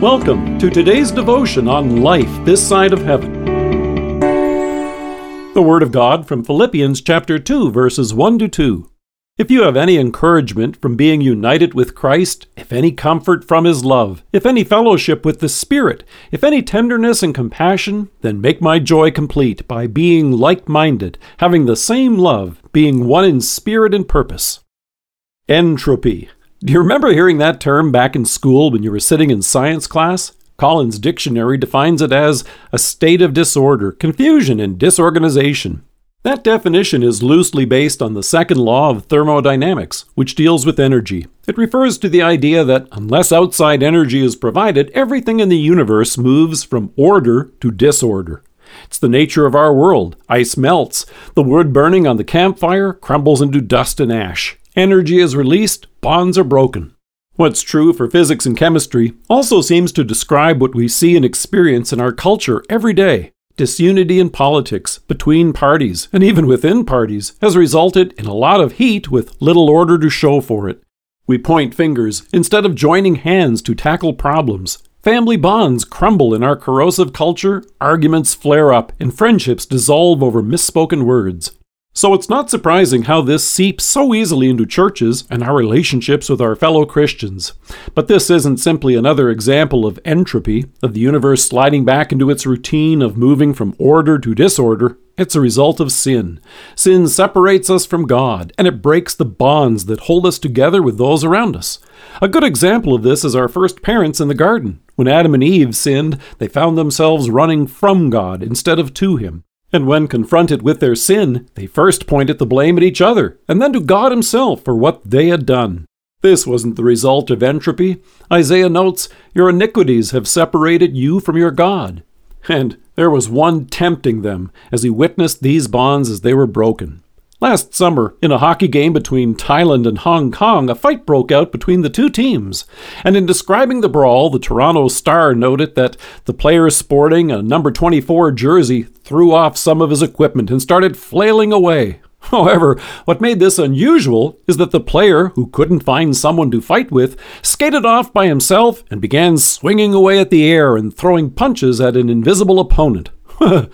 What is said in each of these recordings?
Welcome to today's devotion on life this side of heaven. The Word of God from Philippians chapter 2, verses 1 to 2. If you have any encouragement from being united with Christ, if any comfort from His love, if any fellowship with the Spirit, if any tenderness and compassion, then make my joy complete by being like minded, having the same love, being one in spirit and purpose. Entropy do you remember hearing that term back in school when you were sitting in science class? Collins Dictionary defines it as a state of disorder, confusion, and disorganization. That definition is loosely based on the second law of thermodynamics, which deals with energy. It refers to the idea that unless outside energy is provided, everything in the universe moves from order to disorder. It's the nature of our world. Ice melts. The wood burning on the campfire crumbles into dust and ash. Energy is released, bonds are broken. What's true for physics and chemistry also seems to describe what we see and experience in our culture every day. Disunity in politics, between parties, and even within parties, has resulted in a lot of heat with little order to show for it. We point fingers instead of joining hands to tackle problems. Family bonds crumble in our corrosive culture, arguments flare up, and friendships dissolve over misspoken words. So it's not surprising how this seeps so easily into churches and our relationships with our fellow Christians. But this isn't simply another example of entropy, of the universe sliding back into its routine of moving from order to disorder. It's a result of sin. Sin separates us from God, and it breaks the bonds that hold us together with those around us. A good example of this is our first parents in the garden. When Adam and Eve sinned, they found themselves running from God instead of to Him. And when confronted with their sin, they first pointed the blame at each other, and then to God Himself for what they had done. This wasn't the result of entropy. Isaiah notes, Your iniquities have separated you from your God. And there was one tempting them as he witnessed these bonds as they were broken. Last summer, in a hockey game between Thailand and Hong Kong, a fight broke out between the two teams. And in describing the brawl, the Toronto Star noted that the player sporting a number 24 jersey threw off some of his equipment and started flailing away. However, what made this unusual is that the player, who couldn't find someone to fight with, skated off by himself and began swinging away at the air and throwing punches at an invisible opponent.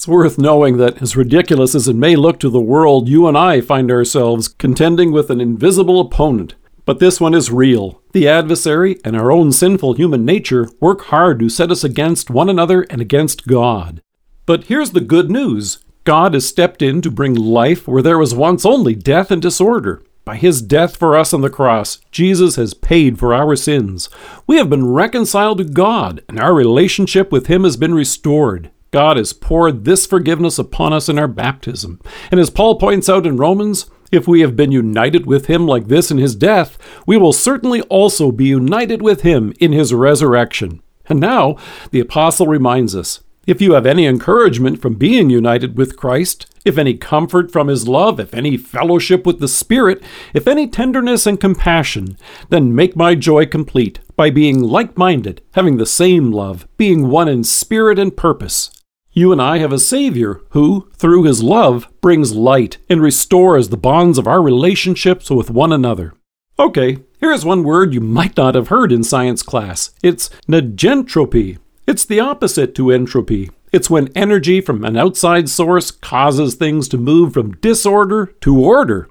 It's worth knowing that, as ridiculous as it may look to the world, you and I find ourselves contending with an invisible opponent. But this one is real. The adversary and our own sinful human nature work hard to set us against one another and against God. But here's the good news God has stepped in to bring life where there was once only death and disorder. By his death for us on the cross, Jesus has paid for our sins. We have been reconciled to God, and our relationship with him has been restored. God has poured this forgiveness upon us in our baptism. And as Paul points out in Romans, if we have been united with him like this in his death, we will certainly also be united with him in his resurrection. And now, the apostle reminds us if you have any encouragement from being united with Christ, if any comfort from his love, if any fellowship with the Spirit, if any tenderness and compassion, then make my joy complete by being like minded, having the same love, being one in spirit and purpose you and I have a Savior who, through his love, brings light and restores the bonds of our relationships with one another. Okay, here's one word you might not have heard in science class. It's negentropy. It's the opposite to entropy. It's when energy from an outside source causes things to move from disorder to order.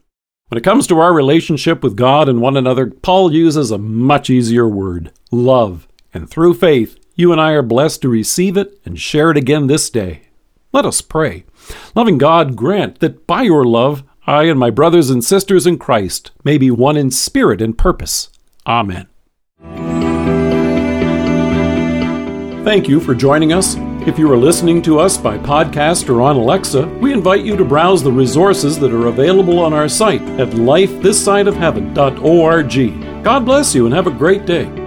When it comes to our relationship with God and one another, Paul uses a much easier word love. And through faith, you and I are blessed to receive it and share it again this day. Let us pray. Loving God, grant that by your love, I and my brothers and sisters in Christ may be one in spirit and purpose. Amen. Thank you for joining us. If you are listening to us by podcast or on Alexa, we invite you to browse the resources that are available on our site at lifethissideofheaven.org. God bless you and have a great day.